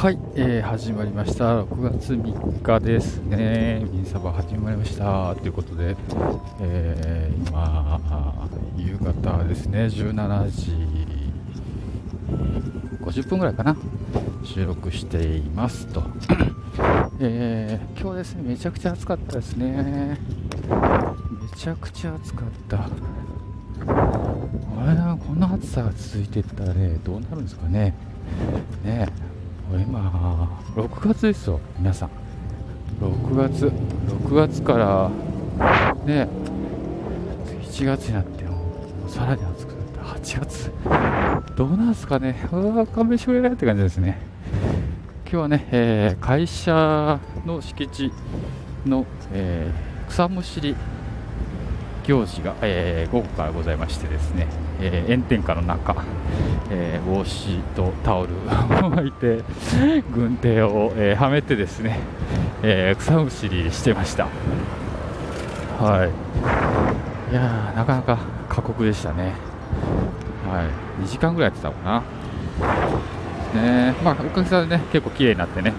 はい、えー、始まりました。6月3日ですね。ミンサバ始まりました。ということで、えー、今夕方ですね。17時50分ぐらいかな。収録しています。と、えー、今日ですねめちゃくちゃ暑かったですね。めちゃくちゃ暑かった。あれこんな暑さが続いてったらねどうなるんですかね。ね今6月ですよ皆さん。6月6月からね7月になってもさらに暑くなって8月。どうなんすかね。うわ勘弁してくれないって感じですね。今日はね、えー、会社の敷地の、えー、草むしり行事が、えー、午後からございましてですね、え、炎天下の中、えー、帽子とタオルを巻いて 軍手を、えはめてですね、え草むしりしてました。はい。いやなかなか過酷でしたね。はい。2時間ぐらいやってたのかな。ねまあおかげさまでね結構綺麗になってね。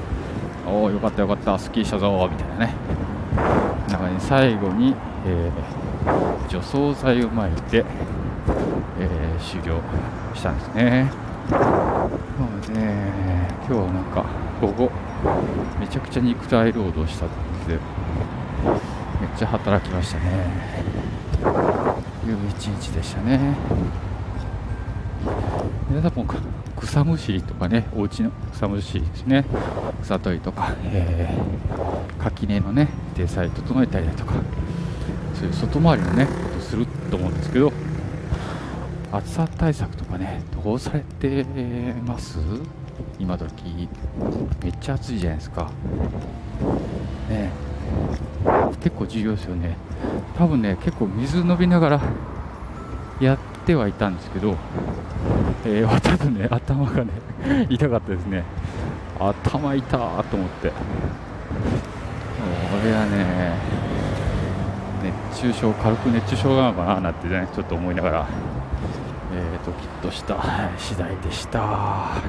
おおよかったよかった。スキリしたぞみたいなね。中に最後に、え、除草剤をまいて、えー、終了したんですね。まあね、今日はなんか午後めちゃくちゃ肉体労働したってめっちゃ働きましたね。いう一日でしたね。皆さんも草むしりとかね、お家の草むしりですね、草取りとか、えー、垣根のね、体裁整えたりだとか、そういう外回りのね、ことすると思うんですけど、暑さ対策とかね、どうされてます？今時めっちゃ暑いじゃないですか。ね結構重要ですよね。多分ね、結構水飲みながら やってはいたんですけど、えー、多分ね、頭がね、痛かったですね。頭痛ーと思って。これはね、熱中症、軽く熱中症なのかななんてね、ちょっと思いながら、えー、ドキッとした次第でした。は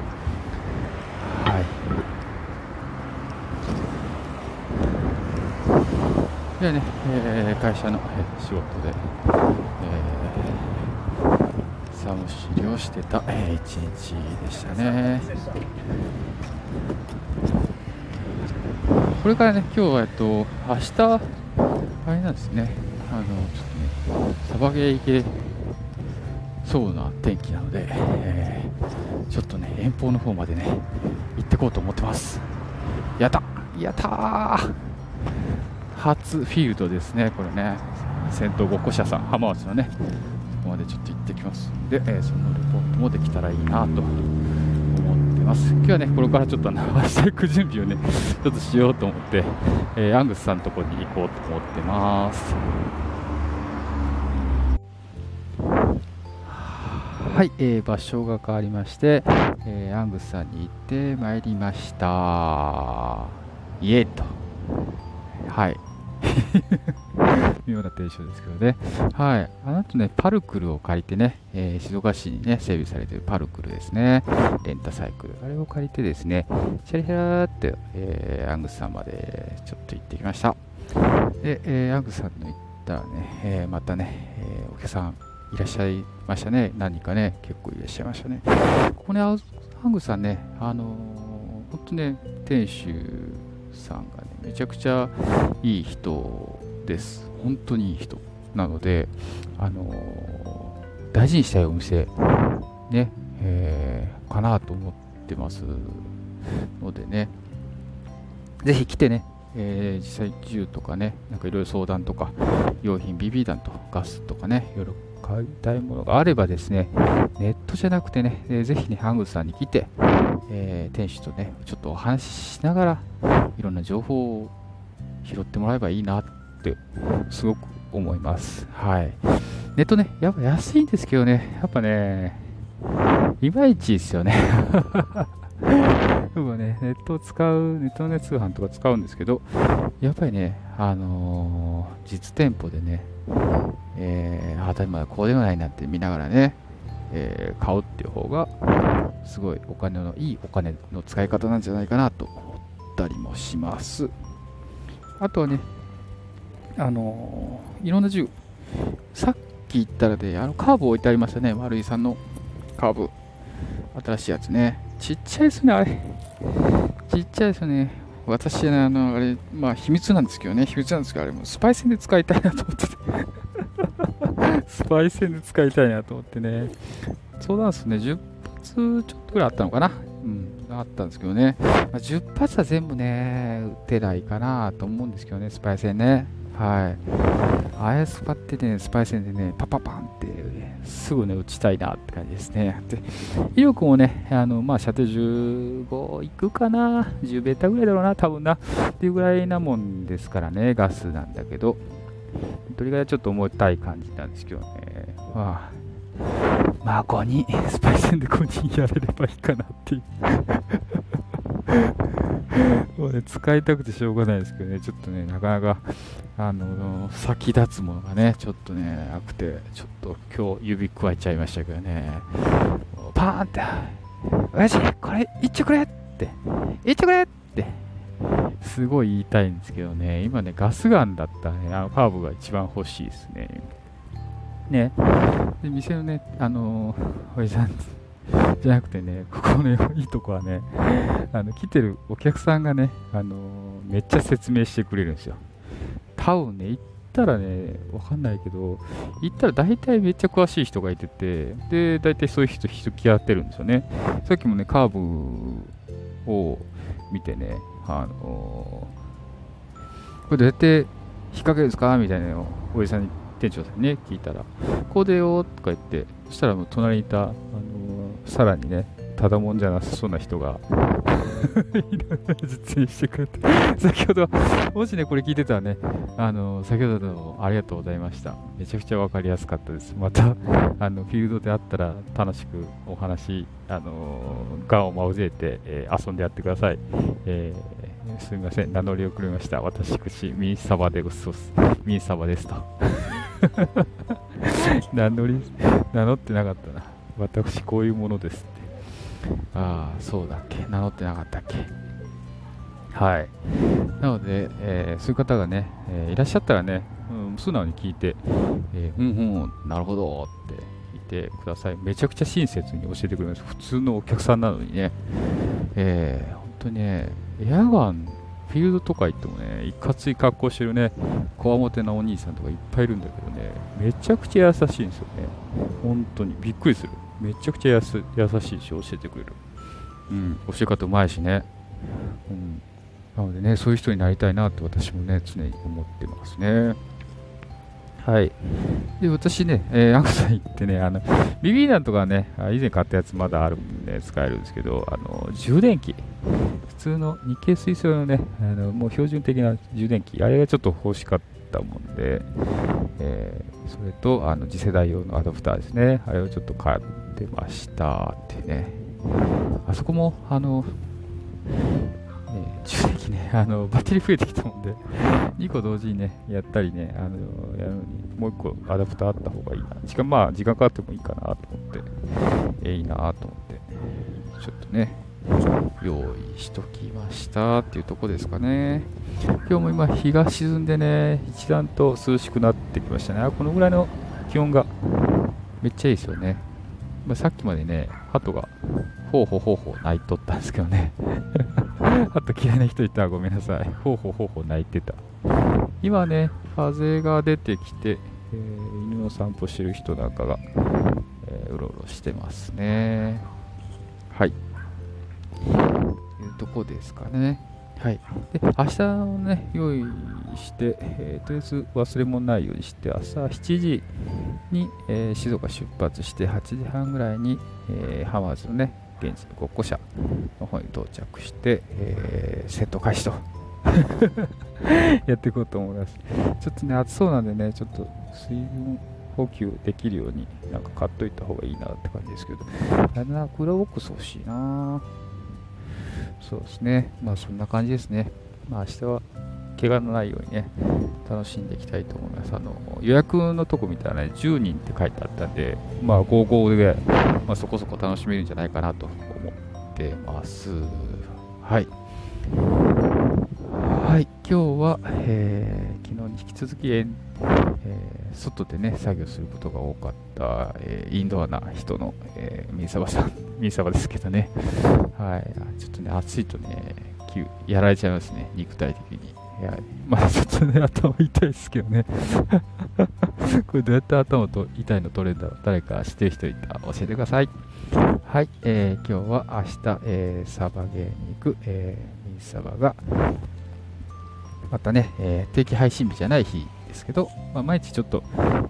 い。でね、えー、会社の、え仕事で、えー、サムシリをしてた、えー、一日でしたね。これからね、今日は、えっと、明日、あれなんですね、あの、ちょっとね、サバゲー行けそうな天気なので、えー、ちょっとね、遠方の方までね、行ってこうと思ってます。やったやったー初フィールドですね、これね、先頭ごっこ者さん、浜松のね、そこまでちょっと行ってきますんで、えー、そのレポートもできたらいいなと思ってます。今日はね、これからちょっと流していく準備をね、ちょっとしようと思って、えー、アングスさんのところに行こうと思ってます。はい、えー、場所が変わりまして、えー、アングスさんに行ってまいりました。イエーと。はい。妙なテンションですけどね。はい。あのとね、パルクルを借りてね、えー、静岡市にね、整備されてるパルクルですね。レンタサイクル。あれを借りてですね、シャリシャーって、えー、アングスさんまでちょっと行ってきました。で、えー、アングスさんの行ったらね、えまたね、えお客さん、いらっしゃいましたね。何人かね、結構いらっしゃいましたね。ここね、ハングさんね、あのー、本当ね、店主さんがね、めちゃくちゃいい人です。本当にいい人。なので、あのー、大事にしたいお店、ね、えー、かなと思ってますのでね、ぜひ来てね、えー、実際銃とかね、なんかいろいろ相談とか、用品、BB 弾とガスとかね、いろいろ買いたいものがあればですね、ネットじゃなくてね、えー、ぜひね、ハングさんに来て、えー、店主とね、ちょっとお話ししながら、いろんな情報を拾ってもらえばいいなって、すごく思います。はい。ネットね、やっぱ安いんですけどね、やっぱね、いまいちですよね。僕はね、ネットを使う、ネットの、ね、通販とか使うんですけど、やっぱりね、あのー、実店舗でね、えー、あ、当たり前こうでもないなって見ながらね、えー、買うっていう方がすごいお金のいいお金の使い方なんじゃないかなと思ったりもします。あとはねあのいろんな銃さっき言ったらであのカーブ置いてありましたね。丸井さんのカーブ。新しいやつね。ちっちゃいですねあれ。ちっちゃいですね。私ねあのあれまあ秘密なんですけどね。秘密なんですけどあれもスパイ戦で使いたいなと思ってて。スパイ戦で使いたいなと思ってね。そうなんですね。10発ちょっとぐらいあったのかな。うんあったんですけどね、まあ、10発は全部ね撃てないかなと思うんですけどねスパイ戦ね。はい。あれ使ってねスパイ戦でねパパパンってすぐね打ちたいなって感じですね。で威力もねあのまあ射程15いくかな。10ベータぐらいだろうな多分な。っていうぐらいなもんですからねガスなんだけど。鳥がちょっと重たい感じなんですけどね。まあまあ5人スパイ戦で5人やれればいいかなっていう。もうね、使いたくてしょうがないですけどね、ちょっとね、なかなか、あの、先立つものがね、ちょっとね、なくて、ちょっと今日指加えちゃいましたけどね、パーンって、親父、これ、いっちゃくれって、いっちゃくれって、すごい言いたいんですけどね、今ね、ガスガンだったね、あのカーブが一番欲しいですね。ね。で、店のね、あのおじさん、じゃなくてね、ここのいいとこはね、あの来てるお客さんがね、あのめっちゃ説明してくれるんですよ。多分ね、行ったらね、わかんないけど、行ったら大体めっちゃ詳しい人がいてて、で、大体そういう人、人気合ってるんですよね。さっきもね、カーブを見てね、あのこれどうやって引っ掛けるんですか？みたいなのをおじさんに店長さんにね、聞いたら、こうでよとか言って、そしたらもう隣にいた、あのさらにね、ただもんじゃなさそうな人がいろいろ実演してくれて先ほど、もしね、これ聞いてたらね、あの、先ほどのありがとうございました。めちゃくちゃ分かりやすかったです。また、あの、フィールドであったら楽しくお話、あの、ガンを交えて、えー、遊んでやってください。えー、すみません、名乗り遅れました。私、ミニサバでございます。ミニサバですと。名乗り、名乗ってなかったな。私、こういうものですって。ああ、そうだっけ。名乗ってなかったっけ。はい。なので、えー、そういう方がね、えー、いらっしゃったらね、うん、素直に聞いて、えー、うんうん、なるほどって言ってください。めちゃくちゃ親切に教えてくれます。普通のお客さんなのにね、えー、本当にね、エアガン、フィールドとか行ってもね、いかつい格好してるね、こわもてなお兄さんとかいっぱいいるんだけどね、めちゃくちゃ優しいんですよね。本当に。びっくりする。めちゃくちゃ優しいし、教えてくれる。うん、教え方うまいしね。うん。なのでね、そういう人になりたいなって私もね、常に思ってますね。はい。で、私ね、えー、アンコさん行ってね、あの、ビビー弾とかね、以前買ったやつまだあるんで使えるんですけど、あの、充電器。普通の日経水素用のね、あのもう標準的な充電器、あれがちょっと欲しかったもんで、えー、それと、あの、次世代用のアダプターですね、あれをちょっと買ってましたってね。あそこも、あの、ね、充電器ね、あの、バッテリー増えてきたもんで、2個同時にね、やったりね、あの、やるのに、もう1個アダプターあった方がいいな。時間、まあ、時間かかってもいいかなと思って、え、いいなと思って、ちょっとね、用意しときましたっていうとこですかね。今日も今、日が沈んでね、一段と涼しくなってきましたね。このぐらいの気温がめっちゃいいですよね。まあ、さっきまでね、鳩がほうほうほうほう泣いとったんですけどね。あと嫌いな人いたらごめんなさい。ほうほうほうほう泣いてた。今ね、風が出てきて、えー、犬の散歩してる人なんかが、えー、うろうろしてますね。はい。というとこですかね。はい。で、明日のね、用意して、えー、とりあえず忘れ物ないようにして、朝7時に、えー、静岡出発して、8時半ぐらいに、えー、浜松のね、現地の国庫車の方に到着して、えー、セット開始と やっていこうと思います。ちょっとね、暑そうなんでね、ちょっと水分補給できるようになんか買っといた方がいいなって感じですけど、あれな、クーラーボックス欲しいなそうですね、まあそんな感じですね。まあ明日は怪我のないようにね、楽しんでいきたいと思います。あの予約のとこ見たらね、10人って書いてあったんで、まあ55で、まあ、そこそこ楽しめるんじゃないかなと思ってます。はい。今日は、えー、昨日に引き続き、えー、外でね、作業することが多かった、えー、インドアな人の、えー、ミサバさん、ミサバですけどね、はい、ちょっとね、暑いとね、やられちゃいますね、肉体的に。いやまあちょっとね、頭痛いですけどね。これどうやって頭と痛いの取れるんだろう？誰か知ってる人いたら教えてください。はい、えー、今日は明日、えー、サバゲーに行く、えー、ミンサバが、またね、えー、定期配信日じゃない日ですけど、まあ、毎日ちょっと、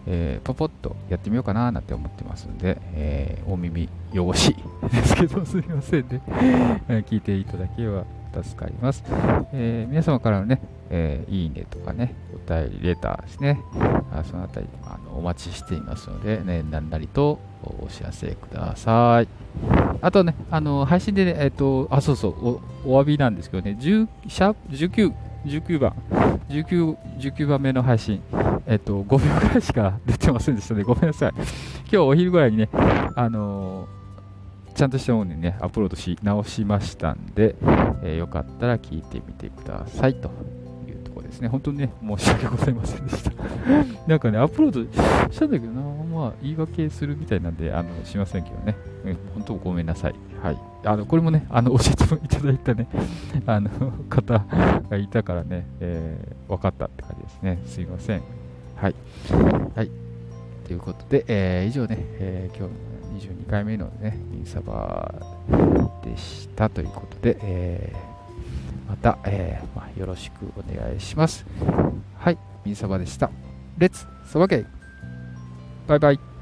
えー、ポポッとやってみようかななんて思ってますので、えー、お耳汚しですけど、すみませんね。聞いていただければ助かります。えー、皆様からのね、えー、いいねとかね、お便り、レターですね、あそのあたりあのお待ちしていますので、ね、何なりとお知らせください。あとね、あの配信でね、えっ、ー、と、あ、そうそう、おお詫びなんですけどね、10シャープ19、19番、19, 19番目の配信、えっ、と、5秒ぐらいしか出てませんでしたね。ごめんなさい。今日お昼ぐらいにね、あのーちゃんとしたものにね、アップロードし直しましたんで、えー、よかったら聞いてみてくださいとですね。本当にね、申し訳ございませんでした。なんかね、アップロードしたんだけどな、まあ、言い訳するみたいなんで、あの、しませんけどね。うん、本当ごめんなさい。はい。あの、これもね、あの、教えていただいたね、あの、方がいたからね、えー、分かったって感じですね。すいません。はい。はい。ということで、えー、以上ね、えー、今日の22回目のね、インサバでしたということで、えー、また、えー、まあ、よろしくお願いします。はい、みんさばでした。レッツそばけバイバイ